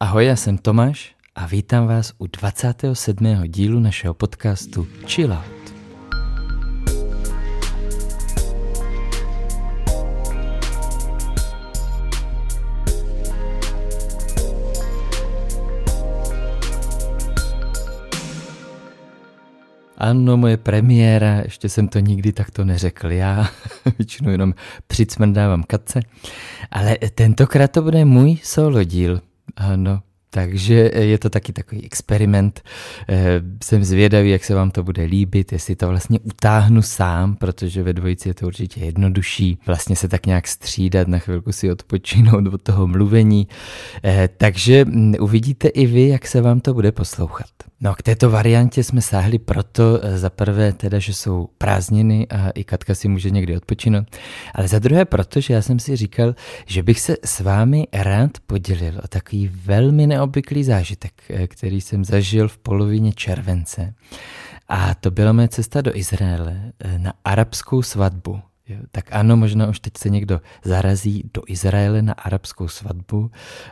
Ahoj, já jsem Tomáš a vítám vás u 27. dílu našeho podcastu Chill Out. Ano, moje premiéra, ještě jsem to nikdy takto neřekl já, většinou jenom přicmrdávám katce, ale tentokrát to bude můj solo díl. Ano, takže je to taky takový experiment. Eh, jsem zvědavý, jak se vám to bude líbit, jestli to vlastně utáhnu sám, protože ve dvojici je to určitě jednodušší. Vlastně se tak nějak střídat, na chvilku si odpočinout od toho mluvení. Eh, takže mm, uvidíte i vy, jak se vám to bude poslouchat. No k této variantě jsme sáhli proto eh, za prvé teda, že jsou prázdniny a i Katka si může někdy odpočinout, ale za druhé proto, že já jsem si říkal, že bych se s vámi rád podělil o takový velmi neobvyklý zážitek, eh, který jsem zažil v polovině července. A to byla moje cesta do Izraele eh, na arabskou svatbu. Tak ano, možná už teď se někdo zarazí do Izraele na arabskou svatbu.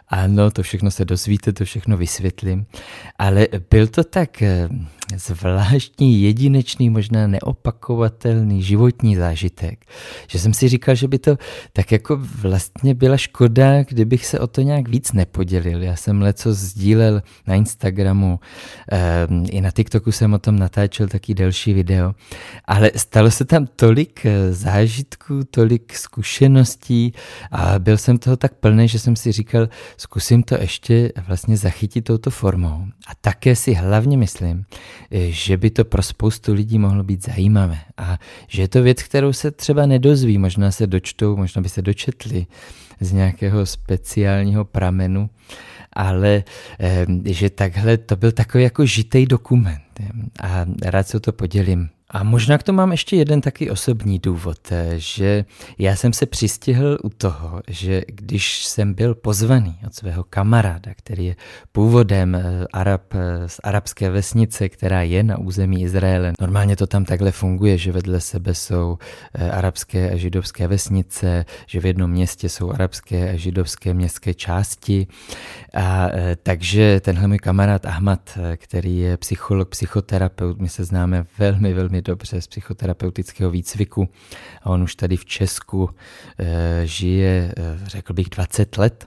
Ano, to všechno se dozvíte, to všechno vysvětlím. Ale byl to tak eh, zvláštní, jedinečný, možná neopakovatelný životní zážitek, že jsem si říkal, že by to tak jako vlastně byla škoda, kdybych se o to nějak víc nepodělil. Já jsem leco sdílel na Instagramu, eh, i na TikToku jsem o tom natáčel taky delší video, ale stalo se tam tolik eh, zážitků, tolik zkušeností a byl jsem toho tak plný, že jsem si říkal, zkusím to ještě vlastně zachytit touto formou. A také si hlavně myslím, že by to pro spoustu lidí mohlo být zajímavé a že je to věc, kterou se třeba nedozví, možná se dočtou, možná by se dočetli z nějakého speciálního pramenu, ale že takhle to byl takový jako žitej dokument a rád se to podělím a možná k tomu mám ještě jeden taky osobní důvod, eh, že já jsem se přistihl u toho, že když jsem byl pozvaný od svého kamaráda, který je původem eh, Arab, eh, z arabské vesnice, která je na území Izraele, normálně to tam takhle funguje, že vedle sebe jsou arabské a židovské vesnice, že v jednom městě jsou arabské a židovské městské části. A takže tenhle můj kamarád Ahmad, který je psycholog, psychoterapeut, my se známe velmi, velmi dobře z psychoterapeutického výcviku a on už tady v Česku e, žije, e, řekl bych, 20 let.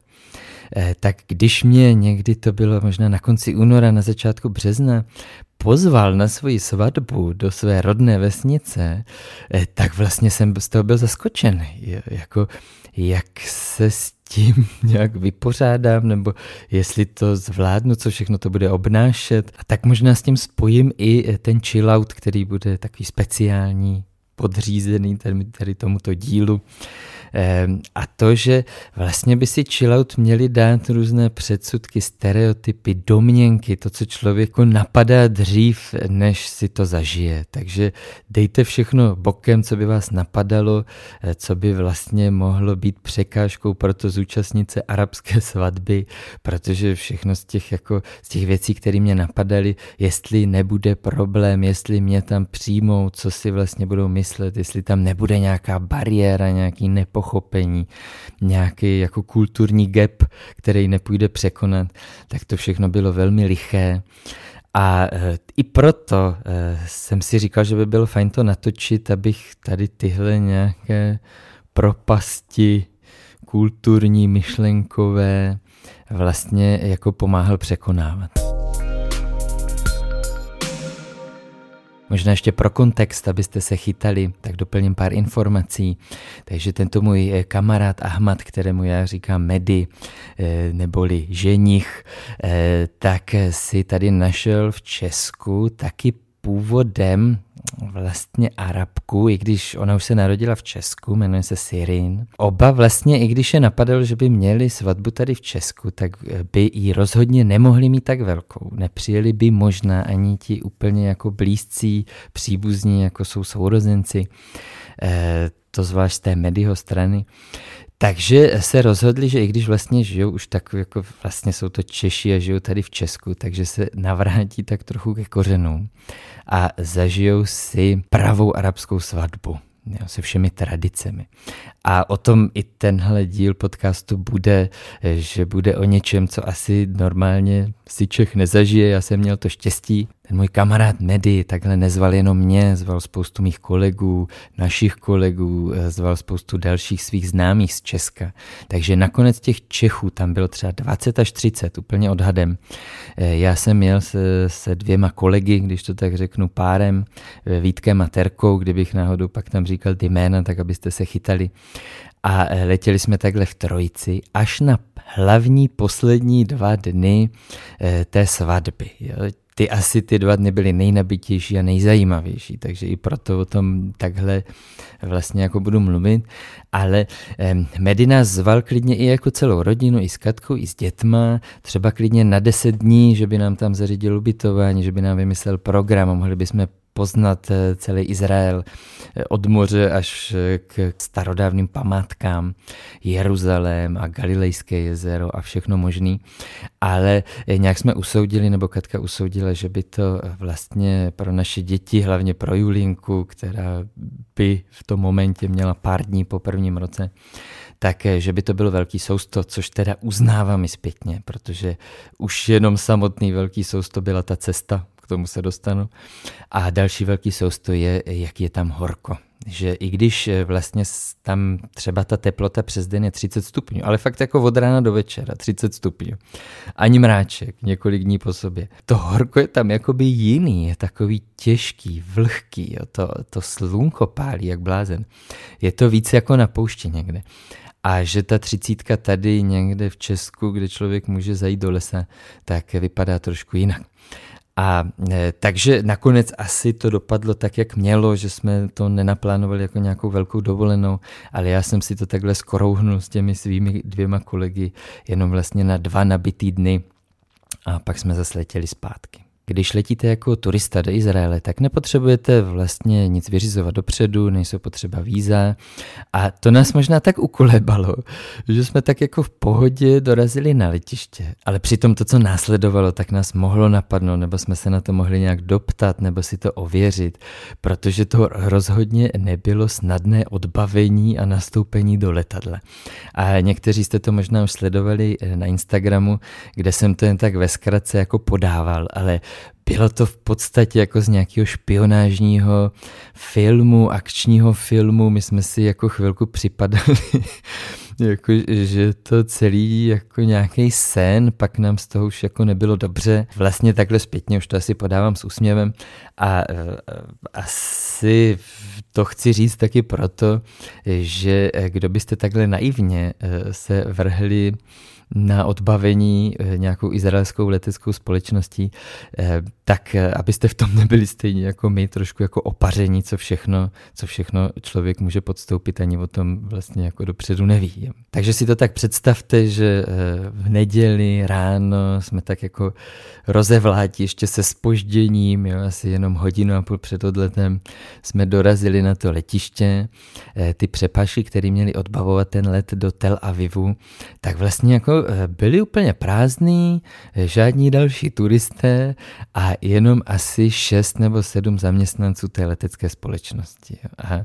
E, tak když mě někdy to bylo možná na konci února, na začátku března, pozval na svoji svatbu do své rodné vesnice, tak vlastně jsem z toho byl zaskočený. Jako, jak se s tím nějak vypořádám, nebo jestli to zvládnu, co všechno to bude obnášet. A tak možná s tím spojím i ten chillout, který bude takový speciální, podřízený tady, tady tomuto dílu. A to, že vlastně by si chillout měli dát různé předsudky, stereotypy, domněnky, to, co člověku napadá dřív, než si to zažije. Takže dejte všechno bokem, co by vás napadalo, eh, co by vlastně mohlo být překážkou pro to zúčastnit se arabské svatby, protože všechno z těch, jako, z těch věcí, které mě napadaly, jestli nebude problém, jestli mě tam přijmou, co si vlastně budou myslet, jestli tam nebude nějaká bariéra, nějaký nepochopení, pochopení, nějaký jako kulturní gap, který nepůjde překonat, tak to všechno bylo velmi liché. A e, i proto e, jsem si říkal, že by bylo fajn to natočit, abych tady tyhle nějaké propasti kulturní, myšlenkové vlastně jako pomáhal překonávat. Možná ještě pro kontext, abyste se chytali, tak doplním pár informací. Takže tento můj eh, kamarád Ahmad, kterému já říkám Medy, eh, neboli ženich, eh, tak si tady našel v Česku taky původem vlastně Arabku, i když ona už se narodila v Česku, jmenuje se Sirin. Oba vlastně, i když je napadalo, že by měli svatbu tady v Česku, tak by ji rozhodně nemohli mít tak velkou. Nepřijeli by možná ani ti úplně jako blízcí příbuzní, jako jsou sourozenci, e, to zvlášť z té Medyho strany. Takže se rozhodli, že i když vlastně žijou už tak, jako vlastně jsou to Češi a žijou tady v Česku, takže se navrátí tak trochu ke kořenům a zažijou si pravou arabskou svatbu. jo, se všemi tradicemi. A o tom i tenhle díl podcastu bude, že bude o něčem, co asi normálně si Čech nezažije. Já jsem měl to štěstí. Ten můj kamarád Medy takhle nezval jenom mě, zval spoustu mých kolegů, našich kolegů, zval spoustu dalších svých známých z Česka. Takže nakonec těch Čechů tam bylo třeba 20 až 30, úplně odhadem. Já jsem měl se, se dvěma kolegy, když to tak řeknu, párem, Vítkem a Terkou, kdybych náhodou pak tam říkal ty jména, tak abyste se chytali. A eh, letěli jsme takhle v trojici až na hlavní poslední dva dny eh, té svatby. Ty asi ty dva dny byly nejnabitější a nejzajímavější, takže i proto o tom takhle vlastně jako budu mluvit. Ale eh, Medina zval klidně i jako celou rodinu, i s Katkou, i s dětma, třeba klidně na deset dní, že by nám tam zařídil ubytování, že by nám vymyslel program a mohli bychom poznat eh, celý Izrael eh, od moře až eh, k starodávným památkám, Jeruzalém a Galilejské jezero a všechno možný. Ale nějak jsme usoudili, nebo Katka usoudila, že by to vlastně pro naše děti, hlavně pro Julinku, která by v tom momentě měla pár dní po prvním roce, tak že by to bylo velký sousto, což teda uznávám i zpětně, protože už jenom samotný velký sousto byla ta cesta tomu se dostanu. A další velký soustoj je, jak je tam horko. Že i když eh, vlastně tam třeba ta teplota přes den je 30 stupňů, ale fakt jako od rána do večera 30 stupňů. Ani mráček několik dní po sobě. To horko je tam jakoby jiný, je takový těžký, vlhký, jo. To, to slunko pálí jak blázen. Je to víc jako na poušti někde. A že ta třicítka tady někde v Česku, kde člověk může zajít do lesa, tak vypadá trošku jinak. A e, takže nakonec asi to dopadlo tak, jak mělo, že jsme to nenaplánovali jako nějakou velkou dovolenou, ale já jsem si to takhle skorouhnul s těmi svými dvěma kolegy jenom vlastně na dva nabitý dny a pak jsme zase letěli zpátky. Když letíte jako turista do Izraele, tak nepotřebujete vlastně nic vyřizovat dopředu, nejsou potřeba víza. A to nás možná tak ukolebalo, že jsme tak jako v pohodě dorazili na letiště. Ale přitom to, co následovalo, tak nás mohlo napadnout, nebo jsme se na to mohli nějak doptat, nebo si to ověřit, protože to rozhodně nebylo snadné odbavení a nastoupení do letadla. A někteří jste to možná už sledovali na Instagramu, kde jsem to jen tak ve zkratce jako podával, ale bylo to v podstatě jako z nějakého špionážního filmu, akčního filmu. My jsme si jako chvilku připadali, jako, že to celý jako nějaký sen, pak nám z toho už jako nebylo dobře. Vlastně takhle zpětně už to asi podávám s úsměvem a uh, asi to chci říct taky proto, že eh, kdo byste takhle naivně uh, se vrhli na odbavení eh, nějakou izraelskou leteckou společností, eh, tak eh, abyste v tom nebyli stejně jako my, trošku jako opaření, co všechno, co všechno člověk může podstoupit, ani o tom vlastně jako dopředu neví. Takže si to tak představte, že v neděli ráno jsme tak jako rozevlátí ještě se spožděním, jo, asi jenom hodinu a půl před odletem jsme dorazili na to letiště. Ty přepaši, který měli odbavovat ten let do Tel Avivu, tak vlastně jako Eh, byli úplně prázdní, eh, žádní další turisté a jenom asi šest nebo sedm zaměstnanců té letecké společnosti. A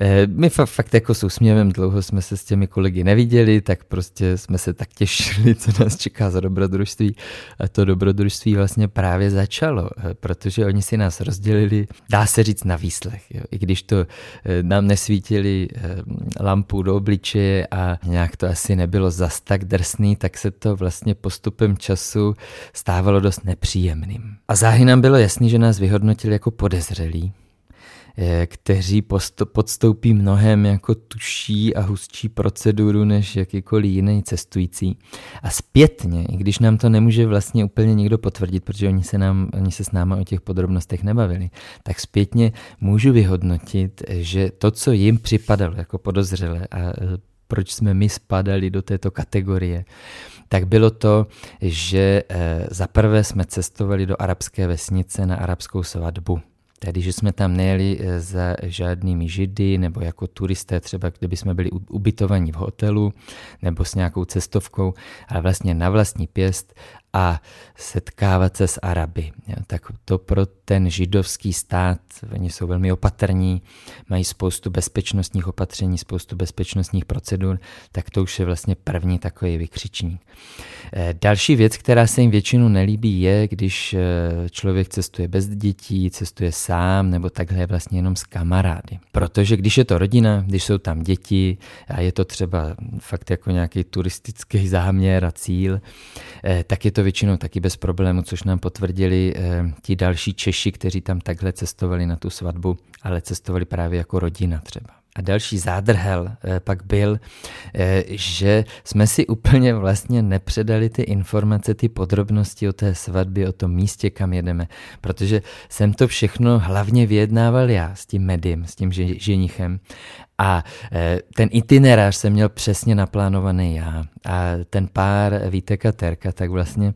eh, my fakt jako s úsměvem dlouho jsme se s těmi kolegy neviděli, tak prostě jsme se tak těšili, co nás čeká za dobrodružství. A to dobrodružství vlastně právě začalo, protože oni si nás rozdělili, dá se říct, na výslech. Jo. I když to nám nesvítili lampu do obličeje a nějak to asi nebylo zas tak drsné, jasný, tak se to vlastně postupem času stávalo dost nepříjemným. A záhy nám bylo jasný, že nás vyhodnotili jako podezřelí, eh, kteří podstoupí mnohem jako tuší a hustší proceduru než jakýkoliv jiný cestující. A zpětně, i když nám to nemůže vlastně úplně nikdo potvrdit, protože oni se, nám, oni se s náma o těch podrobnostech nebavili, tak zpětně můžu vyhodnotit, že to, co jim připadalo jako podozřelé a eh, proč jsme my spadali do této kategorie, tak bylo to, že eh, za prvé jsme cestovali do arabské vesnice na arabskou svatbu. Tedy, že jsme tam nejeli eh, za žádnými židy nebo jako turisté, třeba kdyby jsme byli ubytovaní v hotelu nebo s nějakou cestovkou, ale vlastně na vlastní pěst a setkávat se s Araby. Tak to pro ten židovský stát, oni jsou velmi opatrní, mají spoustu bezpečnostních opatření, spoustu bezpečnostních procedur, tak to už je vlastně první takový vykřičník. Eh, další věc, která se jim většinu nelíbí, je, když eh, člověk cestuje bez dětí, cestuje sám nebo takhle vlastně jenom s kamarády. Protože když je to rodina, když jsou tam děti a je to třeba fakt jako nějaký turistický záměr a cíl, eh, tak je to většinou taky bez problému, což nám potvrdili ti další Češi, kteří tam takhle cestovali na tu svatbu, ale cestovali právě jako rodina třeba. A další zádrhel eh, pak byl, eh, že jsme si úplně vlastně nepředali ty informace, ty podrobnosti o té svatbě, o tom místě, kam jedeme, protože jsem to všechno hlavně vyjednával já s tím medím, s tím ženichem a e, ten itinerář jsem měl přesně naplánovaný já. A ten pár Vítek a Terka, tak vlastně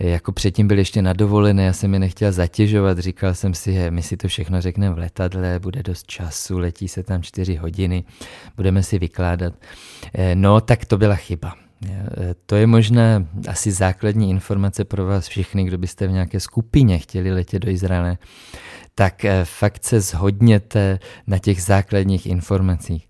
e, jako předtím byl ještě nadovolený, já jsem je nechtěl zatěžovat, říkal jsem si, he, my si to všechno řekneme v letadle, bude dost času, letí se tam čtyři hodiny, budeme si vykládat. E, no, tak to byla chyba. To je možná asi základní informace pro vás všechny, kdo byste v nějaké skupině chtěli letět do Izraele tak eh, fakt se zhodněte na těch základních informacích.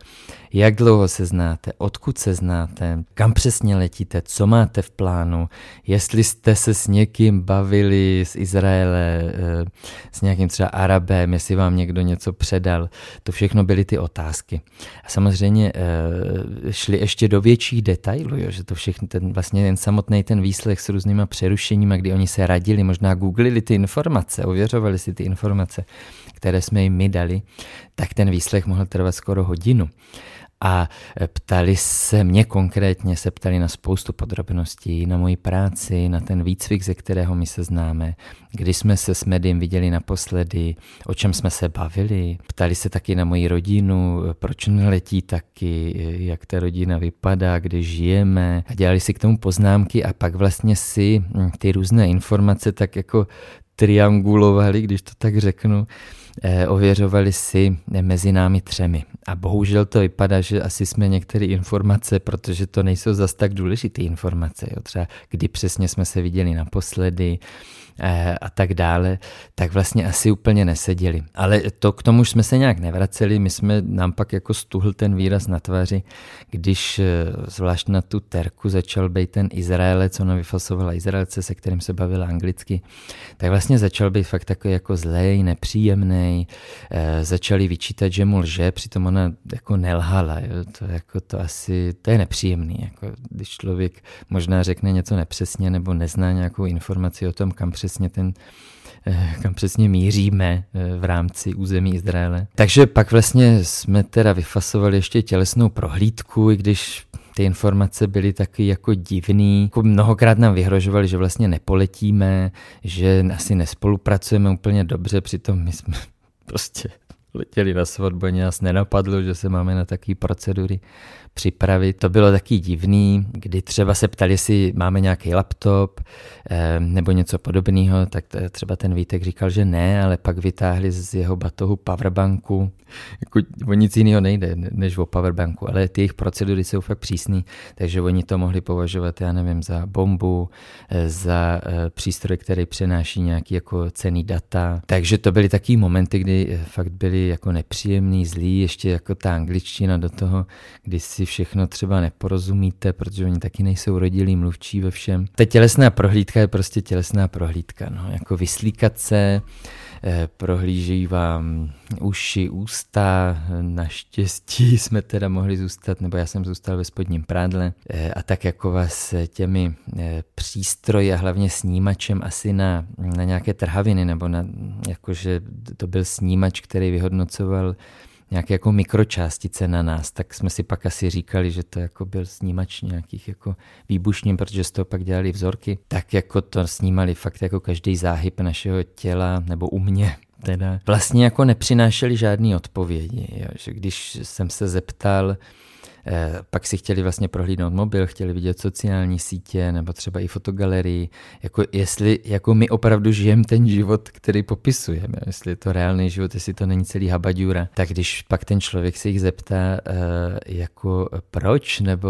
Jak dlouho se znáte, odkud se znáte, kam přesně letíte, co máte v plánu, jestli jste se s někým bavili z Izraele, eh, s nějakým třeba Arabem, jestli vám někdo něco předal. To všechno byly ty otázky. A samozřejmě eh, šli ještě do větších detailů, jo, že to všechno, ten, vlastně ten samotný ten výslech s různýma přerušeními, kdy oni se radili, možná googlili ty informace, ověřovali si ty informace, které jsme jim my dali, tak ten výslech mohl trvat skoro hodinu a ptali se mě konkrétně, se ptali na spoustu podrobností, na moji práci, na ten výcvik, ze kterého my se známe, kdy jsme se s Medim viděli naposledy, o čem jsme se bavili. Ptali se taky na moji rodinu, proč neletí taky, jak ta rodina vypadá, kde žijeme. A dělali si k tomu poznámky a pak vlastně si hm, ty různé informace tak jako triangulovali, když to tak řeknu, ověřovali si mezi námi třemi. A bohužel to vypadá, že asi jsme některé informace, protože to nejsou zas tak důležité informace, jo, třeba kdy přesně jsme se viděli naposledy, Eh, a tak dále, tak vlastně asi úplně neseděli. Ale to k tomu už jsme se nějak nevraceli, my jsme nám pak jako stuhl ten výraz na tváři, když eh, zvlášť na tu terku začal být ten Izraelec, ona vyfasovala Izraelce, se kterým se bavila anglicky, tak vlastně začal být fakt takový jako zlej, nepříjemný, eh, začali vyčítat, že mu lže, přitom ona jako nelhala, jo? To, jako to asi, to je nepříjemný, jako když člověk možná řekne něco nepřesně nebo nezná nějakou informaci o tom, kam přesně ten eh, kam přesně míříme eh, v rámci území Izraele. Takže pak vlastně jsme teda vyfasovali ještě tělesnou prohlídku, i když ty informace byly taky jako divný. Jako mnohokrát nám vyhrožovali, že vlastně nepoletíme, že asi nespolupracujeme úplně dobře, přitom my jsme prostě letěli na svatbu nás nenapadlo, že se máme na takové procedury připravit. To bylo taky divný, kdy třeba se ptali, jestli máme nějaký laptop eh, nebo něco podobného, tak třeba ten Vítek říkal, že ne, ale pak vytáhli z jeho batohu powerbanku. Jako, o nic jiného nejde, než o powerbanku, ale ty jejich procedury jsou fakt přísný, takže oni to mohli považovat, já nevím, za bombu, eh, za eh, přístroj, který přenáší nějaký jako cený data. Takže to byly taky momenty, kdy fakt byly jako nepříjemný, zlý, ještě jako ta angličtina do toho, kdy si všechno třeba neporozumíte, protože oni taky nejsou rodilí mluvčí ve všem. Ta tělesná prohlídka je prostě tělesná prohlídka, no, jako vyslíkat se, eh, prohlížejí vám uši, ústa, naštěstí jsme teda mohli zůstat, nebo já jsem zůstal ve spodním prádle. Eh, a tak jako vás těmi eh, přístroji a hlavně snímačem asi na, na nějaké trhaviny, nebo na, jakože to byl snímač, který vyhodnocoval nějaké jako mikročástice na nás, tak jsme si pak asi říkali, že to jako byl snímač nějakých jako výbušnin, protože z toho pak dělali vzorky, tak jako to snímali fakt jako každý záhyb našeho těla, nebo u mě teda. Vlastně jako nepřinášeli žádné odpovědi, jo, že když jsem se zeptal, pak si chtěli vlastně prohlídnout mobil, chtěli vidět sociální sítě nebo třeba i fotogalerii, jako jestli jako my opravdu žijeme ten život, který popisujeme, jestli je to reálný život, jestli to není celý habadura, tak když pak ten člověk se jich zeptá, eh, jako proč nebo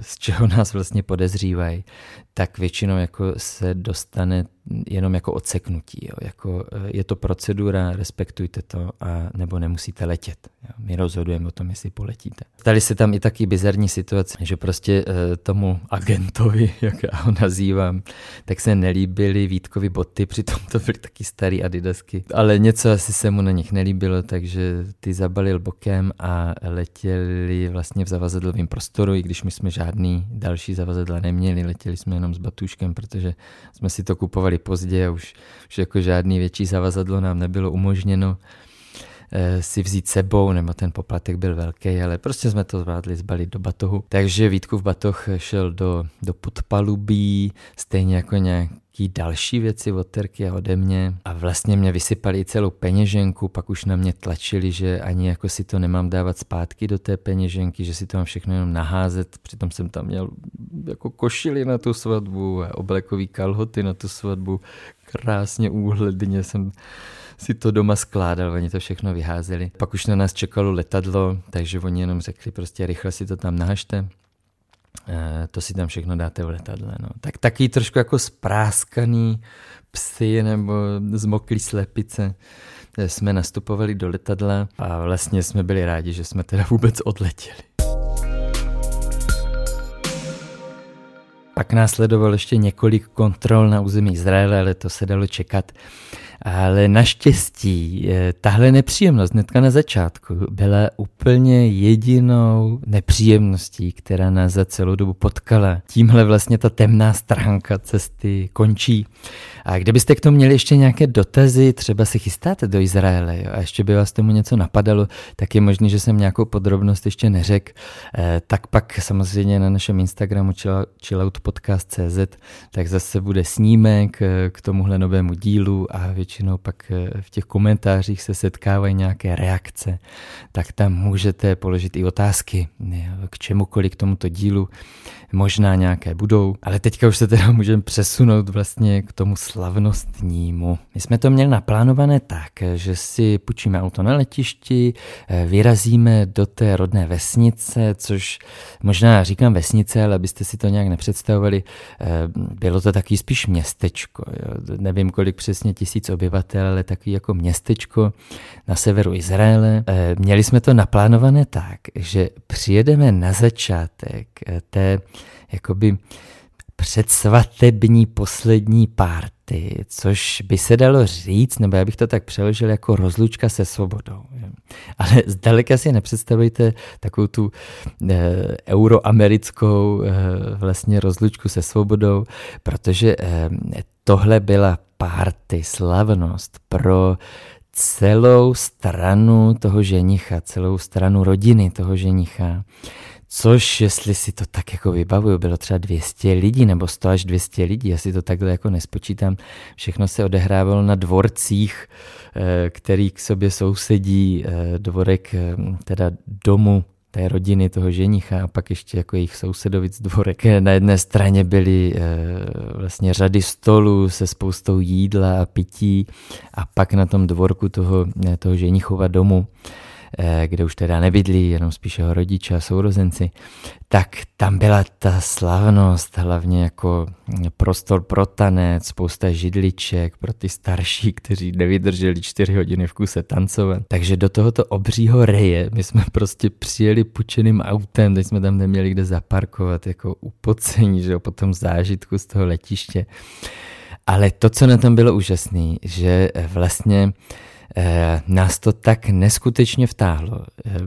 z čeho nás vlastně podezřívají, tak většinou jako se dostane jenom jako odseknutí. Jo. Jako, eh, je to procedura, respektujte to, a nebo nemusíte letět. Jo. My rozhodujeme o tom, jestli poletíte. Stali se tam i taky bizarní situace, že prostě uh, tomu agentovi, jak já ho nazývám, tak se nelíbily Vítkovi boty, přitom to byly taky starý adidasky. Ale něco asi se mu na nich nelíbilo, takže ty zabalil bokem a letěli vlastně v zavazadlovém prostoru, i když my jsme žádný další zavazadla neměli, letěli jsme jenom s batuškem, protože jsme si to kupovali pozdě a už, už jako žádný větší zavazadlo nám nebylo umožněno eh, si vzít sebou, nebo ten poplatek byl velký, ale prostě jsme to zvládli zbalit do batohu. Takže Vítkův batoh šel do, do podpalubí, stejně jako nějak nějaký další věci od Terky a ode mě. A vlastně mě vysypali celou peněženku, pak už na mě tlačili, že ani jako si to nemám dávat zpátky do té peněženky, že si to mám všechno jenom naházet, přitom jsem tam měl jako košily na tu svatbu a oblekový kalhoty na tu svatbu, krásně úhledně jsem si to doma skládal, oni to všechno vyházeli. Pak už na nás čekalo letadlo, takže oni jenom řekli prostě rychle si to tam nahažte to si tam všechno dáte v letadle. No. Tak taky trošku jako spráskaný psy nebo zmoklý slepice eh, jsme nastupovali do letadla a vlastně jsme byli rádi, že jsme teda vůbec odletěli. Pak následovalo ještě několik kontrol na území Izraele, ale to se dalo čekat. Ale naštěstí eh, tahle nepříjemnost hnedka na začátku byla úplně jedinou nepříjemností, která nás za celou dobu potkala. Tímhle vlastně ta temná stránka cesty končí. A kdybyste k tomu měli ještě nějaké dotazy, třeba se chystáte do Izraele jo, a ještě by vás tomu něco napadalo, tak je možné, že jsem nějakou podrobnost ještě neřekl. Eh, tak pak samozřejmě na našem Instagramu chilloutpodcast.cz tak zase bude snímek eh, k tomuhle novému dílu a většinou pak eh, v těch komentářích se setkávají nějaké reakce, tak tam můžete položit i otázky k čemukoliv k tomuto dílu možná nějaké budou, ale teďka už se teda můžeme přesunout vlastně k tomu slavnostnímu. My jsme to měli naplánované tak, že si půjčíme auto na letišti, eh, vyrazíme do té rodné vesnice, což možná říkám vesnice, ale abyste si to nějak nepředstavovali, eh, bylo to taky spíš městečko. Jo. Nevím, kolik přesně tisíc obyvatel, ale taky jako městečko na severu Izraele. Eh, měli jsme to naplánované tak, že přijedeme na začátek té jakoby předsvatební poslední párty, což by se dalo říct, nebo já bych to tak přeložil jako rozlučka se svobodou. Ale zdaleka si nepředstavujte takovou tu e, euroamerickou e, vlastně rozlučku se svobodou, protože e, tohle byla párty, slavnost pro celou stranu toho ženicha, celou stranu rodiny toho ženicha. Což, jestli si to tak jako vybavuju, bylo třeba 200 lidí nebo 100 až 200 lidí, já si to takhle jako nespočítám. Všechno se odehrávalo na dvorcích, eh, který k sobě sousedí, eh, dvorek eh, teda domu té rodiny toho ženicha a pak ještě jako jejich sousedovic dvorek. Na jedné straně byly vlastně řady stolů se spoustou jídla a pití a pak na tom dvorku toho, toho ženichova domu kde už teda nebydlí, jenom spíš jeho rodiče a sourozenci, tak tam byla ta slavnost, hlavně jako prostor pro tanec, spousta židliček pro ty starší, kteří nevydrželi čtyři hodiny v kuse tancovat. Takže do tohoto obřího reje my jsme prostě přijeli pučeným autem, teď jsme tam neměli kde zaparkovat, jako upocení, že jo, po tom zážitku z toho letiště. Ale to, co na tom bylo úžasné, že vlastně Eh, nás to tak neskutečně vtáhlo. Eh,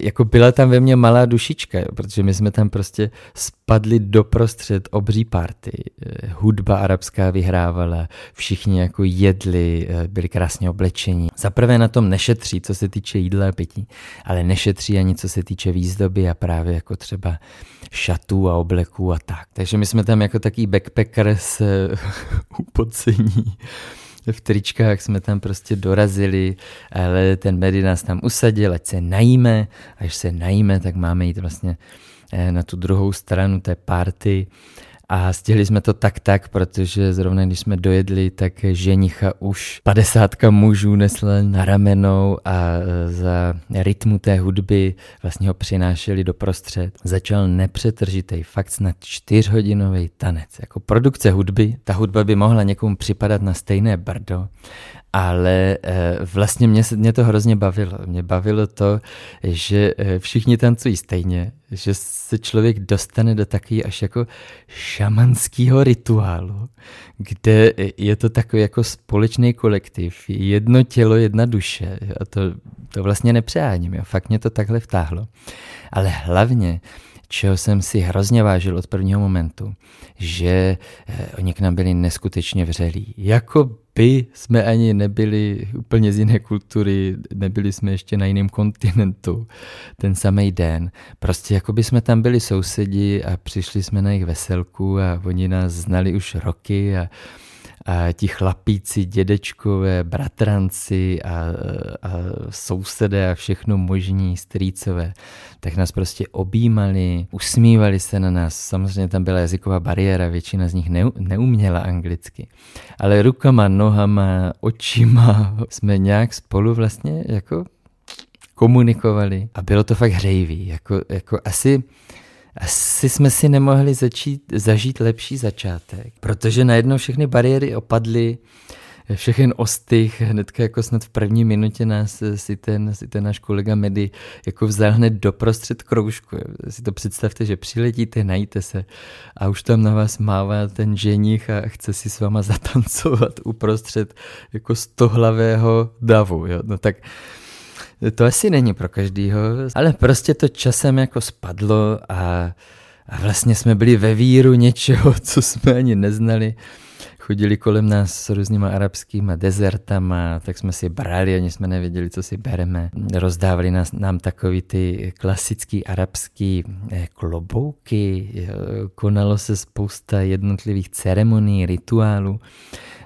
jako byla tam ve mně malá dušička, jo, protože my jsme tam prostě spadli doprostřed obří party. Eh, hudba arabská vyhrávala, všichni jako jedli, byli krásně oblečení. Za prvé na tom nešetří, co se týče jídla a pití, ale nešetří ani co se týče výzdoby a právě jako třeba šatů a obleků a tak. Takže my jsme tam jako taký backpacker s upocení v tričkách jsme tam prostě dorazili, ale ten Medy nás tam usadil, ať se najíme, až se najíme, tak máme jít vlastně eh, na tu druhou stranu té party a stihli jsme to tak tak, protože zrovna když jsme dojedli, tak ženicha už padesátka mužů nesla na ramenou a e, za rytmu té hudby vlastně ho přinášeli do prostřed. Začal nepřetržitý, fakt snad čtyřhodinový tanec. Jako produkce hudby, ta hudba by mohla někomu připadat na stejné brdo, ale eh, vlastně mě, mě to hrozně bavilo. Mě bavilo to, že eh, všichni tancují stejně, že se člověk dostane do takový až jako šamanského rituálu, kde je to takový jako společný kolektiv, jedno tělo, jedna duše. A to, to vlastně nepřeháním, jo. fakt mě to takhle vtáhlo. Ale hlavně, čeho jsem si hrozně vážil od prvního momentu, že eh, oni k nám byli neskutečně vřelí. Jako by jsme ani nebyli úplně z jiné kultury, nebyli jsme ještě na jiném kontinentu ten samý den. Prostě jako by jsme tam byli sousedi a přišli jsme na jejich veselku a oni nás znali už roky a a ti chlapíci, dědečkové, bratranci a, a sousedé a všechno možní, strýcové, tak nás prostě objímali, usmívali se na nás. Samozřejmě tam byla jazyková bariéra, většina z nich ne, neuměla anglicky. Ale rukama, nohama, očima jsme nějak spolu vlastně jako komunikovali a bylo to fakt hřejivý. Jako, jako asi asi jsme si nemohli začít, zažít lepší začátek, protože najednou všechny bariéry opadly, všechny ostych, hnedka jako snad v první minutě nás si ten, si ten náš kolega Medy jako vzal hned doprostřed kroužku. Si to představte, že přiletíte, najíte se a už tam na vás mává ten ženich a chce si s váma zatancovat uprostřed jako stohlavého davu. Jo? No tak to asi není pro každýho, ale prostě to časem jako spadlo a, a vlastně jsme byli ve víru něčeho, co jsme ani neznali. Chodili kolem nás s různýma arabskýma dezertama, tak jsme si brali, ani jsme nevěděli, co si bereme. Rozdávali nás, nám takový ty klasický arabský eh, klobouky, konalo se spousta jednotlivých ceremonií, rituálů.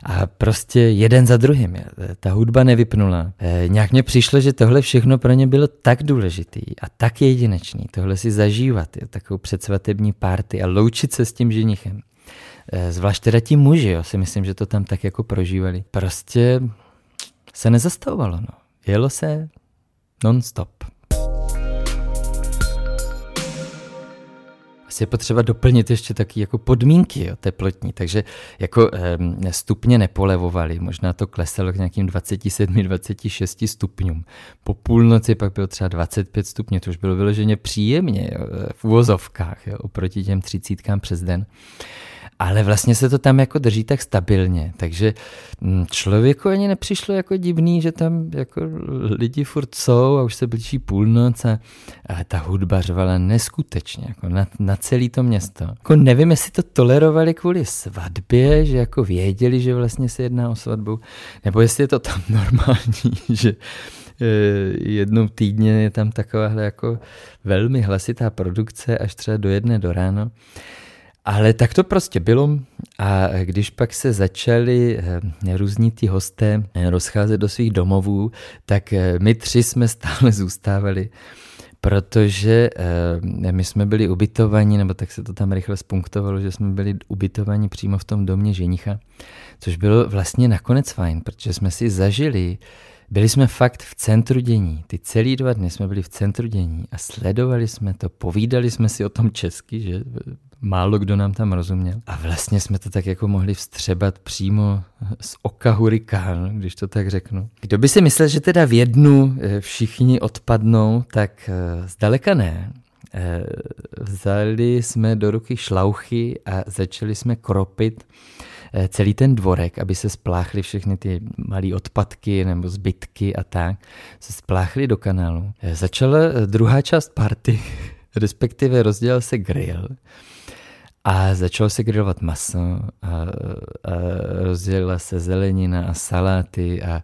A prostě jeden za druhým. Ta hudba nevypnula. E, nějak mě přišlo, že tohle všechno pro ně bylo tak důležitý a tak jedinečný. Tohle si zažívat, jo, takovou předsvatební párty a loučit se s tím ženichem. E, zvlášť teda ti muži, jo, si myslím, že to tam tak jako prožívali. Prostě se nezastavovalo. No. Jelo se non-stop. Je potřeba doplnit ještě taky jako podmínky jo, teplotní, takže jako e, stupně nepolevovali, možná to klesalo k nějakým 27-26 stupňům. Po půlnoci pak bylo třeba 25 stupňů, to už bylo vyloženě příjemně jo, v uvozovkách jo, oproti těm třicítkám přes den ale vlastně se to tam jako drží tak stabilně, takže mm, člověku ani nepřišlo jako divný, že tam jako lidi furt jsou a už se blíží půlnoc a, a ta hudba řvala neskutečně, jako na, na celé to město. Jako nevím, jestli to tolerovali kvůli svatbě, že jako věděli, že vlastně se jedná o svatbu, nebo jestli je to tam normální, že e, jednou týdně je tam takováhle jako velmi hlasitá produkce až třeba do jedné do ráno. Ale tak to prostě bylo a když pak se začali eh, různí ty hosté eh, rozcházet do svých domovů, tak eh, my tři jsme stále zůstávali, protože my jsme byli ubytovaní, nebo tak se to tam rychle spunktovalo, že jsme byli ubytovaní přímo v tom domě ženicha, což bylo vlastně nakonec fajn, protože jsme si zažili byli jsme fakt v centru dění. Ty celý dva dny jsme byli v centru dění a sledovali jsme to, povídali jsme si o tom česky, že málo kdo nám tam rozuměl. A vlastně jsme to tak jako mohli vstřebat přímo z oka hurikán, když to tak řeknu. Kdo by si myslel, že teda v jednu eh, všichni odpadnou, tak eh, zdaleka ne. Eh, vzali jsme do ruky šlauchy a začali jsme kropit celý ten dvorek, aby se spláchly všechny ty malé odpadky nebo zbytky a tak, se spláchly do kanálu. Začala druhá část party, respektive rozdělal se grill. A začalo se grilovat maso a, a rozdělila se zelenina a saláty a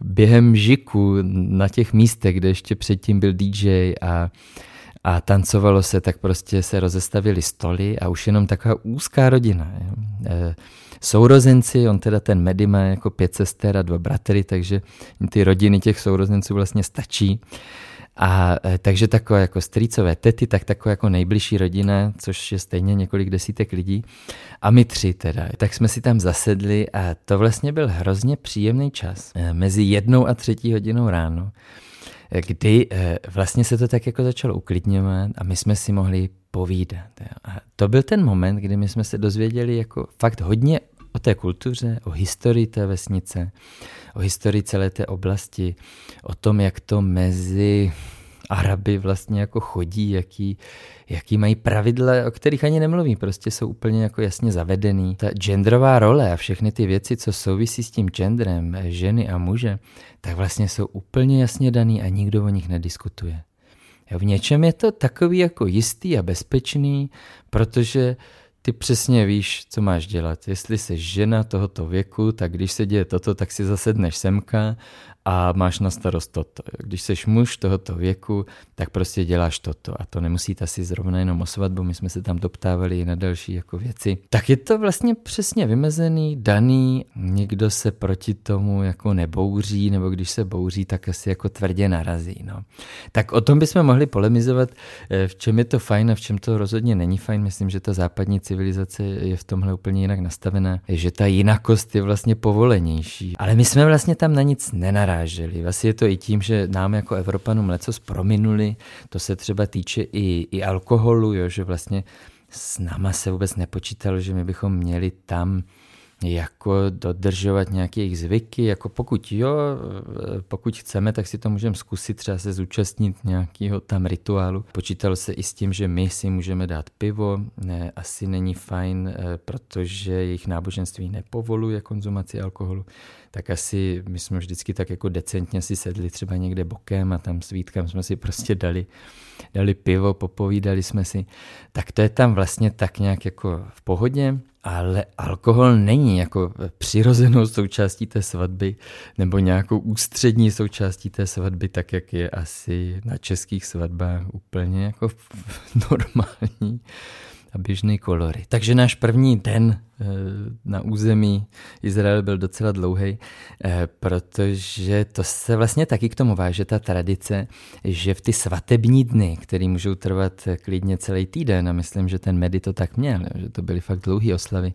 během žiku na těch místech, kde ještě předtím byl DJ a, a tancovalo se, tak prostě se rozestavili stoly a už jenom taková úzká rodina. Jo. E, sourozenci, on teda ten Medy má jako pět sester a dva bratry, takže ty rodiny těch sourozenců vlastně stačí. A e, takže takové jako strýcové tety, tak takové jako nejbližší rodina, což je stejně několik desítek lidí. A my tři teda. Tak jsme si tam zasedli a to vlastně byl hrozně příjemný čas. E, mezi jednou a třetí hodinou ráno kdy e, vlastně se to tak jako začalo uklidňovat a my jsme si mohli povídat. A to byl ten moment, kdy my jsme se dozvěděli jako fakt hodně o té kultuře, o historii té vesnice, o historii celé té oblasti, o tom, jak to mezi Araby vlastně jako chodí, jaký, jaký mají pravidla, o kterých ani nemluví, prostě jsou úplně jako jasně zavedený. Ta genderová role a všechny ty věci, co souvisí s tím genderem, ženy a muže, tak vlastně jsou úplně jasně daný a nikdo o nich nediskutuje. V něčem je to takový jako jistý a bezpečný, protože ty přesně víš, co máš dělat. Jestli jsi žena tohoto věku, tak když se děje toto, tak si zasedneš semka a máš na starost toto. Když jsi muž tohoto věku, tak prostě děláš toto. A to nemusí asi zrovna jenom o svatbu, my jsme se tam doptávali i na další jako věci. Tak je to vlastně přesně vymezený, daný, nikdo se proti tomu jako nebouří, nebo když se bouří, tak asi jako tvrdě narazí. No. Tak o tom bychom mohli polemizovat, eh, v čem je to fajn a v čem to rozhodně není fajn. Myslím, že ta západní civilizace je v tomhle úplně jinak nastavená, že ta jinakost je vlastně povolenější. Ale my jsme vlastně tam na nic nenarazili naráželi. Vlastně je to i tím, že nám jako Evropanům lecos prominuli, to se třeba týče i, i alkoholu, jo, že vlastně s náma se vůbec nepočítalo, že my bychom měli tam jako dodržovat nějaké jejich zvyky, jako pokud jo, pokud chceme, tak si to můžeme zkusit třeba se zúčastnit nějakého tam rituálu. Počítalo se i s tím, že my si můžeme dát pivo, ne, asi není fajn, eh, protože jejich náboženství nepovoluje konzumaci alkoholu, tak asi my jsme vždycky tak jako decentně si sedli třeba někde bokem a tam s Vítkem jsme si prostě dali, dali pivo, popovídali jsme si. Tak to je tam vlastně tak nějak jako v pohodě ale alkohol není jako přirozenou součástí té svatby nebo nějakou ústřední součástí té svatby, tak jak je asi na českých svatbách úplně jako normální a běžný kolory. Takže náš první den eh, na území Izrael byl docela dlouhý, eh, protože to se vlastně taky k tomu váže ta tradice, že v ty svatební dny, které můžou trvat klidně celý týden, a myslím, že ten Medi to tak měl, že to byly fakt dlouhé oslavy,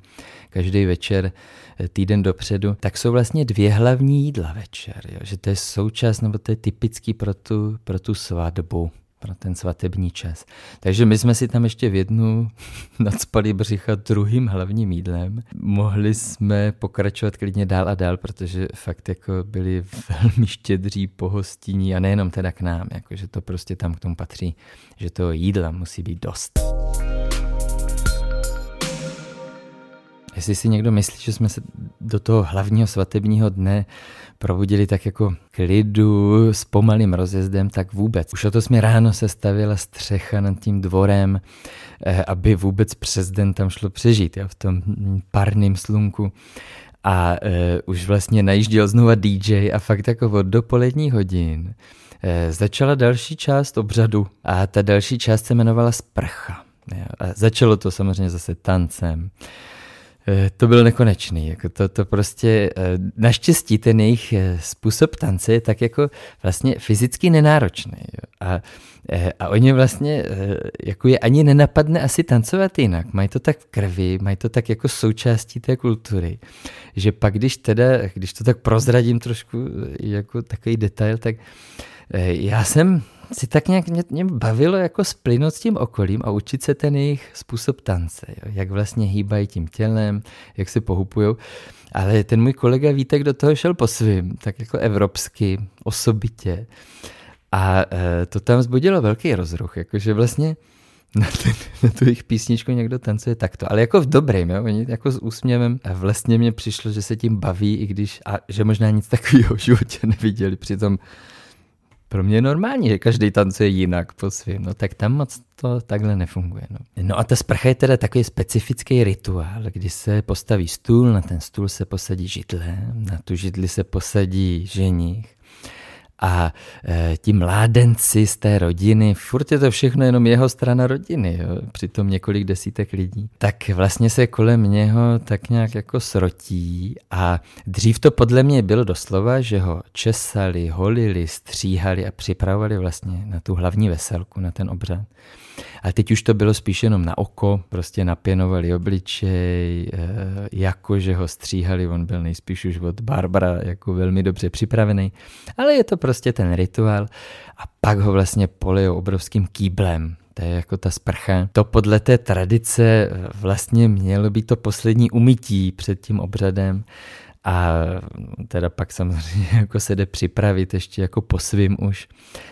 každý večer eh, týden dopředu, tak jsou vlastně dvě hlavní jídla večer, jo? že to je součást, nebo to je typický pro tu, pro tu svatbu pro ten svatební čas. Takže my jsme si tam ještě v jednu nadspali břicha druhým hlavním jídlem. Mohli jsme pokračovat klidně dál a dál, protože fakt jako byli velmi štědří pohostinní a nejenom teda k nám, jako že to prostě tam k tomu patří, že to jídla musí být dost. Jestli si někdo myslí, že jsme se do toho hlavního svatebního dne probudili tak jako klidu s pomalým rozjezdem, tak vůbec. Už o to jsme ráno se stavila střecha nad tím dvorem, eh, aby vůbec přes den tam šlo přežít, jo, v tom parném slunku. A uh, už vlastně najížděl znova DJ a fakt jako od dopoledních hodin uh, začala další část obřadu a ta další část se jmenovala sprcha. A začalo to samozřejmě zase tancem. Eh, to byl nekonečný. Jako to, to prostě, eh, naštěstí ten jejich eh, způsob tance je tak jako vlastně fyzicky nenáročný. Jo. A, a oni vlastně, jako je ani nenapadne asi tancovat jinak. Mají to tak v krvi, mají to tak jako součástí té kultury, že pak když teda, když to tak prozradím trošku jako takový detail, tak já jsem si tak nějak mě, mě bavilo jako splynout s tím okolím a učit se ten jejich způsob tance, jo? jak vlastně hýbají tím tělem, jak se pohupujou. Ale ten můj kolega Vítek do toho šel po svým, tak jako evropsky, osobitě. A e, to tam zbudilo velký rozruch, jakože vlastně na, ten, na tu jejich písničku někdo tancuje takto, ale jako v dobrém, jo? Oni jako s úsměvem a vlastně mně přišlo, že se tím baví, i když, a že možná nic takového v životě neviděli, přitom pro mě je normální, že každý tancuje jinak po svým, no tak tam moc to takhle nefunguje. No. no a ta sprcha je teda takový specifický rituál, kdy se postaví stůl, na ten stůl se posadí židle, na tu židli se posadí ženich a e, ti mládenci z té rodiny, furt je to všechno jenom jeho strana rodiny, jo, přitom několik desítek lidí, tak vlastně se kolem něho tak nějak jako srotí a dřív to podle mě bylo doslova, že ho česali, holili, stříhali a připravovali vlastně na tu hlavní veselku, na ten obřad. Ale teď už to bylo spíš jenom na oko, prostě napěnovali obličej, eh, jakože ho stříhali, on byl nejspíš už od Barbara jako velmi dobře připravený, ale je to prostě ten rituál a pak ho vlastně polejou obrovským kýblem, to je jako ta sprcha. To podle té tradice eh, vlastně mělo být to poslední umytí před tím obřadem. A teda pak samozřejmě jako se jde připravit ještě jako po svým už,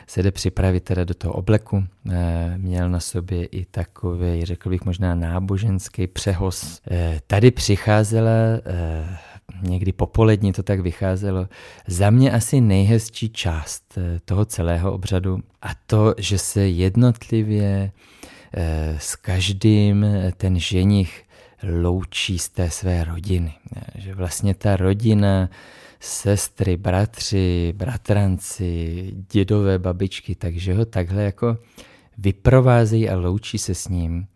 se jde připravit teda do toho obleku. Eh, měl na sobě i takový, řekl bych možná náboženský přehoz. Eh, tady přicházela eh, někdy popolední to tak vycházelo. Za mě asi nejhezčí část toho celého obřadu a to, že se jednotlivě s každým ten ženich loučí z té své rodiny. Že vlastně ta rodina, sestry, bratři, bratranci, dědové, babičky, takže ho takhle jako vyprovázejí a loučí se s ním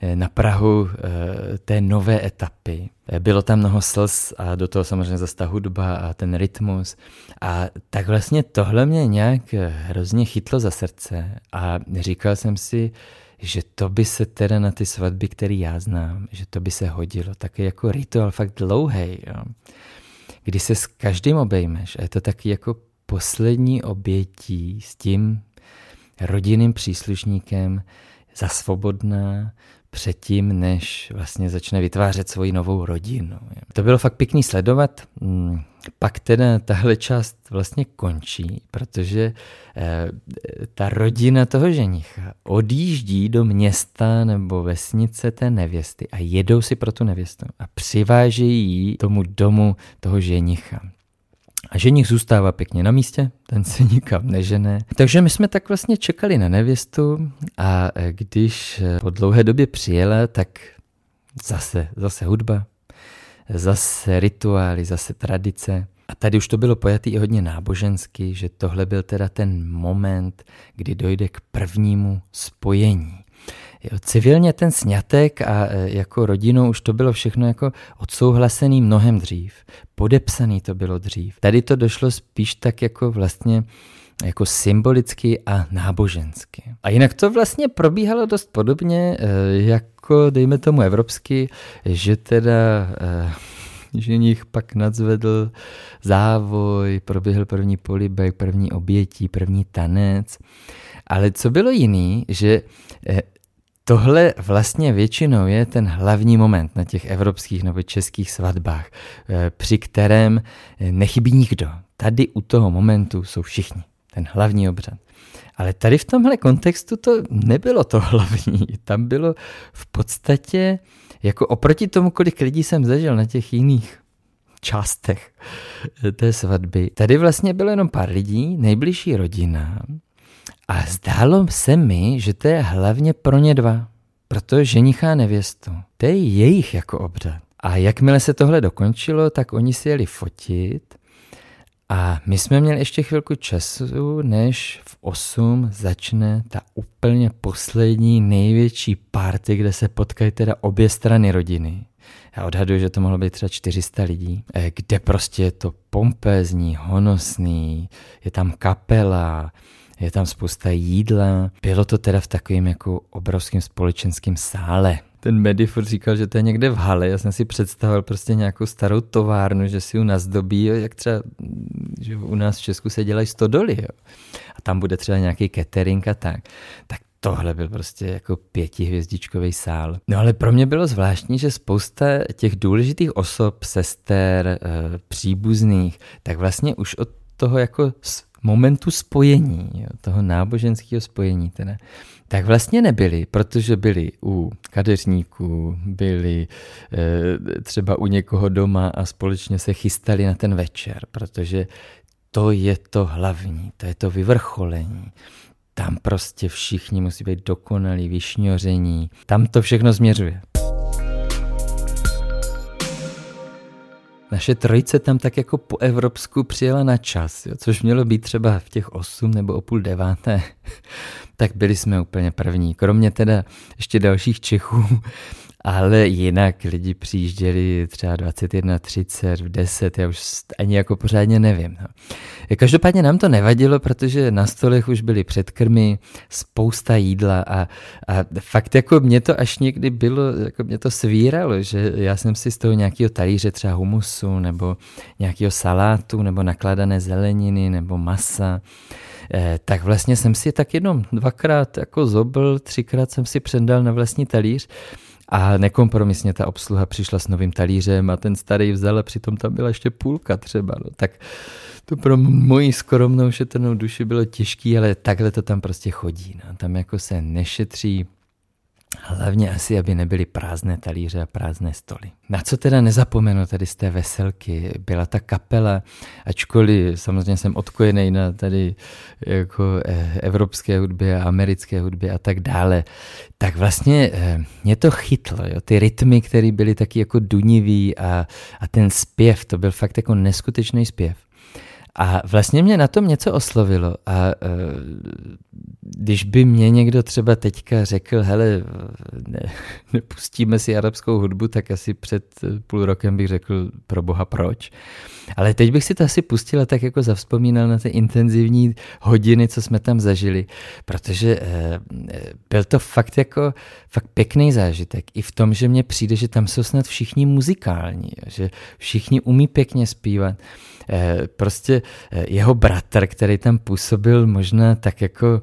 eh, na Prahu eh, té nové etapy. Eh, bylo tam mnoho slz a do toho samozřejmě zase ta hudba a ten rytmus. A tak vlastně tohle mě nějak hrozně chytlo za srdce a říkal jsem si, že to by se teda na ty svatby, které já znám, že to by se hodilo. Taky jako rituál fakt dlouhý, jo. kdy se s každým obejmeš a je to taky jako poslední obětí s tím rodinným příslušníkem za svobodná předtím, než vlastně začne vytvářet svoji novou rodinu. To bylo fakt pěkný sledovat. Hmm, pak teda tahle část vlastně končí, protože eh, ta rodina toho ženicha odjíždí do města nebo vesnice té nevěsty a jedou si pro tu nevěstu a přivážejí tomu domu toho ženicha. A ženich zůstává pěkně na místě, ten se nikam nežene. Takže my jsme tak vlastně čekali na nevěstu a když eh, po dlouhé době přijela, tak zase, zase hudba, zase rituály, zase tradice. A tady už to bylo pojatý i hodně nábožensky, že tohle byl teda ten moment, kdy dojde k prvnímu spojení. Civilně ten snětek a e, jako rodinou už to bylo všechno jako odsouhlasený mnohem dřív. Podepsaný to bylo dřív. Tady to došlo spíš tak jako vlastně jako symbolicky a nábožensky. A jinak to vlastně probíhalo dost podobně e, jako, dejme tomu, evropsky, že teda e, ženich pak nadzvedl závoj, proběhl první polibek, první obětí, první tanec. Ale co bylo jiný, že Tohle vlastně většinou je ten hlavní moment na těch evropských nebo českých svatbách, eh, při kterém eh, nechybí nikdo. Tady u toho momentu jsou všichni, ten hlavní obřad. Ale tady v tomhle kontextu to nebylo to hlavní. Tam bylo v podstatě jako oproti tomu, kolik lidí jsem zažil na těch jiných částech té svatby, tady vlastně bylo jenom pár lidí, nejbližší rodina a zdálo se mi, že to je hlavně pro ně dva, proto ženichá nevěstu. To je jejich jako obřad. A jakmile se tohle dokončilo, tak oni si jeli fotit a my jsme měli ještě chvilku času, než v 8 začne ta úplně poslední největší party, kde se potkají teda obě strany rodiny. Já odhaduji, že to mohlo být třeba 400 lidí, eh, kde prostě je to pompézní, honosný, je tam kapela, je tam spousta jídla. Bylo to teda v takovém jako obrovském společenském sále. Ten Mediford říkal, že to je někde v hale. Já jsem si představil prostě nějakou starou továrnu, že si ji nazdobí, jak třeba že u nás v Česku se dělají stodoly. Jo. A tam bude třeba nějaký catering a tak. Tak tohle byl prostě jako pětihvězdičkový sál. No ale pro mě bylo zvláštní, že spousta těch důležitých osob, sester, eh, příbuzných, tak vlastně už od toho jako momentu spojení, jo, toho náboženského spojení, teda, tak vlastně nebyli, protože byli u kadeřníků, byli e, třeba u někoho doma a společně se chystali na ten večer, protože to je to hlavní, to je to vyvrcholení. Tam prostě všichni musí být dokonalí, vyšňoření. Tam to všechno změřuje. Naše trojice tam tak jako po evropsku přijela na čas, jo, což mělo být třeba v těch 8 nebo o půl deváté, tak byli jsme úplně první. Kromě teda ještě dalších Čechů, ale jinak lidi přijížděli třeba 21.30, v 10, já už ani jako pořádně nevím. No. Každopádně nám to nevadilo, protože na stolech už byly předkrmy, spousta jídla a, a fakt jako mě to až někdy bylo, jako mě to svíralo, že já jsem si z toho nějakého talíře třeba humusu nebo nějakého salátu nebo nakladané zeleniny nebo masa, eh, tak vlastně jsem si tak jenom dvakrát jako zobl, třikrát jsem si předal na vlastní talíř a nekompromisně ta obsluha přišla s novým talířem a ten starý vzal a přitom tam byla ještě půlka třeba. No. Tak to pro moji skromnou šetrnou duši bylo těžké, ale takhle to tam prostě chodí. No. Tam jako se nešetří, Hlavně asi, aby nebyly prázdné talíře a prázdné stoly. Na co teda nezapomenu tady z té veselky, byla ta kapela, ačkoliv samozřejmě jsem odkojený na tady jako eh, evropské hudbě a americké hudbě a tak dále, tak vlastně eh, mě to chytlo, jo? ty rytmy, které byly taky jako dunivý a, a ten zpěv, to byl fakt jako neskutečný zpěv. A vlastně mě na tom něco oslovilo a e, když by mě někdo třeba teďka řekl, hele, ne, nepustíme si arabskou hudbu, tak asi před půl rokem bych řekl, pro boha proč. Ale teď bych si to asi pustil a tak jako zavzpomínal na ty intenzivní hodiny, co jsme tam zažili, protože e, byl to fakt jako fakt pěkný zážitek. I v tom, že mně přijde, že tam jsou snad všichni muzikální, že všichni umí pěkně zpívat. Eh, prostě eh, jeho bratr, který tam působil možná tak jako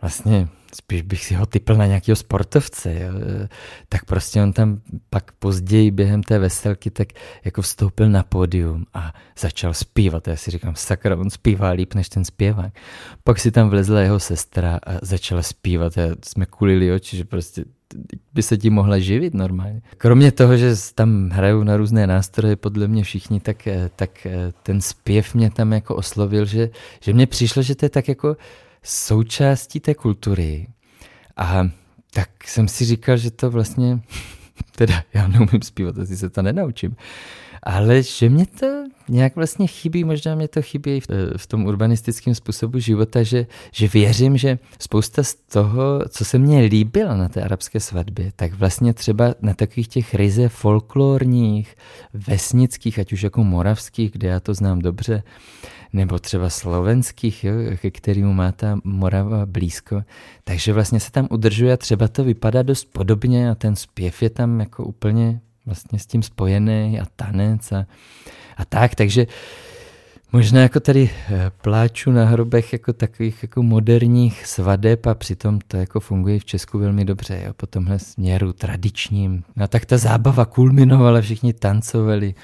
vlastně spíš bych si ho typl na nějakého sportovce, jo. Tak prostě on tam pak později během té veselky tak jako vstoupil na pódium a začal zpívat. Já si říkám, sakra, on zpívá líp než ten zpěvák. Pak si tam vlezla jeho sestra a začala zpívat. Já jsme kulili oči, že prostě by se tím mohla živit normálně. Kromě toho, že tam hrajou na různé nástroje, podle mě všichni, tak, eh, tak eh, ten zpěv mě tam jako oslovil, že, že mně přišlo, že to je tak jako součástí té kultury. A tak jsem si říkal, že to vlastně, teda já neumím zpívat, asi se to nenaučím, ale že mě to nějak vlastně chybí, možná mě to chybí v, v tom urbanistickém způsobu života, že, že věřím, že spousta z toho, co se mně líbilo na té arabské svatbě, tak vlastně třeba na takových těch ryze folklorních, vesnických, ať už jako moravských, kde já to znám dobře, nebo třeba slovenských, jo, ke kterému má ta Morava blízko. Takže vlastně se tam udržuje a třeba to vypadá dost podobně a ten zpěv je tam jako úplně vlastně s tím spojený a tanec a, a tak, takže možná jako tady eh, pláču na hrobech jako takových jako moderních svadeb a přitom to jako funguje v Česku velmi dobře, jo, po tomhle směru tradičním. No tak ta zábava kulminovala, všichni tancovali.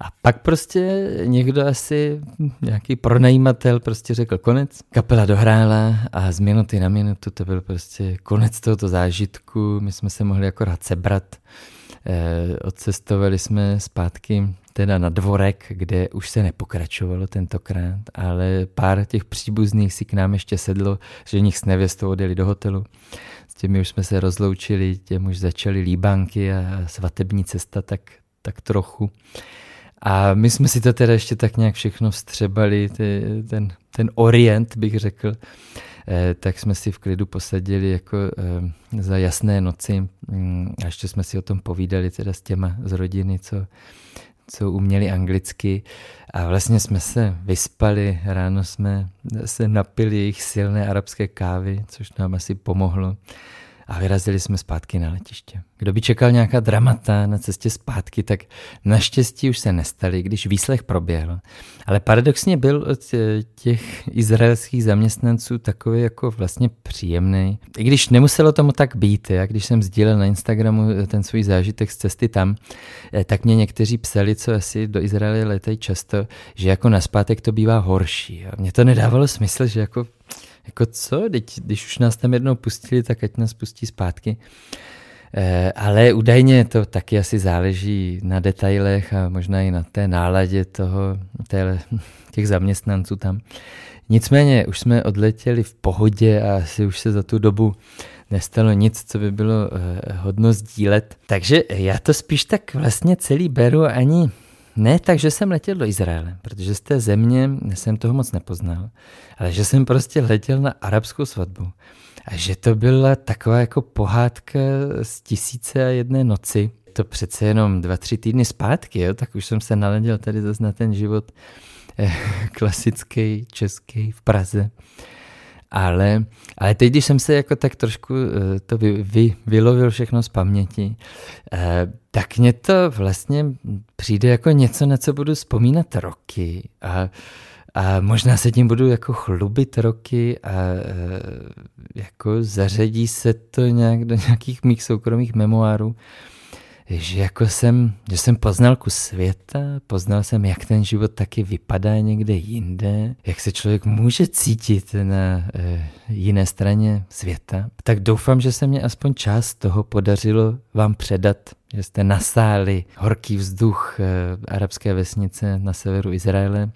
A pak prostě někdo asi, nějaký pronajímatel prostě řekl konec. Kapela dohrála a z minuty na minutu to byl prostě konec tohoto zážitku. My jsme se mohli akorát sebrat. Eh, odcestovali jsme zpátky teda na dvorek, kde už se nepokračovalo tentokrát, ale pár těch příbuzných si k nám ještě sedlo, že nich s nevěstou odjeli do hotelu. S těmi už jsme se rozloučili, těm už začaly líbanky a svatební cesta tak, tak trochu. A my jsme si to teda ještě tak nějak všechno vstřebali, ty, ten, ten orient bych řekl. Eh, tak jsme si v klidu posadili jako eh, za jasné noci. Mm, a ještě jsme si o tom povídali teda s těma z rodiny, co, co uměli anglicky. A vlastně jsme se vyspali, ráno jsme se napili jejich silné arabské kávy, což nám asi pomohlo a vyrazili jsme zpátky na letiště. Kdo by čekal nějaká dramata na cestě zpátky, tak naštěstí už se nestali, když výslech proběhl. Ale paradoxně byl od těch izraelských zaměstnanců takový jako vlastně příjemný. I když nemuselo tomu tak být, já když jsem sdílel na Instagramu ten svůj zážitek z cesty tam, eh, tak mě někteří psali, co asi do Izraele letají často, že jako na zpátek to bývá horší. Mně to nedávalo smysl, že jako jako co, Teď, když už nás tam jednou pustili, tak ať nás pustí zpátky. E, ale údajně to taky asi záleží na detailech a možná i na té náladě toho, té, těch zaměstnanců tam. Nicméně už jsme odletěli v pohodě a asi už se za tu dobu nestalo nic, co by bylo e, hodno sdílet. Takže já to spíš tak vlastně celý beru ani ne tak, že jsem letěl do Izraele, protože z té země jsem toho moc nepoznal, ale že jsem prostě letěl na arabskou svatbu. A že to byla taková jako pohádka z tisíce a jedné noci. To přece jenom dva, tři týdny zpátky, jo? tak už jsem se naladil tady zase na ten život eh, klasický, český v Praze. Ale, ale teď, když jsem se jako tak trošku eh, to vy, vy, vylovil všechno z paměti, eh, tak mně to vlastně přijde jako něco, na co budu vzpomínat roky a, a možná se tím budu jako chlubit roky a eh, jako zařadí se to nějak do nějakých mých soukromých memoárů že jako jsem, že jsem poznal kus světa, poznal jsem, jak ten život taky vypadá někde jinde, jak se člověk může cítit na e, jiné straně světa. Tak doufám, že se mě aspoň část toho podařilo vám předat, že jste nasáli horký vzduch e, arabské vesnice na severu Izraele.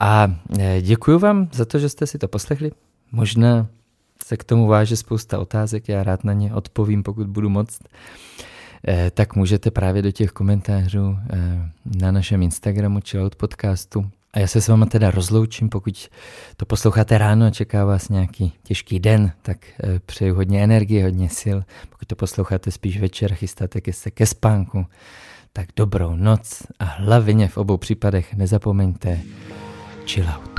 A e, děkuji vám za to, že jste si to poslechli. Možná se k tomu váže spousta otázek, já rád na ně odpovím, pokud budu moct. Eh, tak můžete právě do těch komentářů eh, na našem Instagramu Chillout podcastu. A já se s váma teda rozloučím, pokud to posloucháte ráno a čeká vás nějaký těžký den, tak eh, přeju hodně energie, hodně sil. Pokud to posloucháte spíš večer, chystáte se ke spánku, tak dobrou noc a hlavně v obou případech nezapomeňte chill out.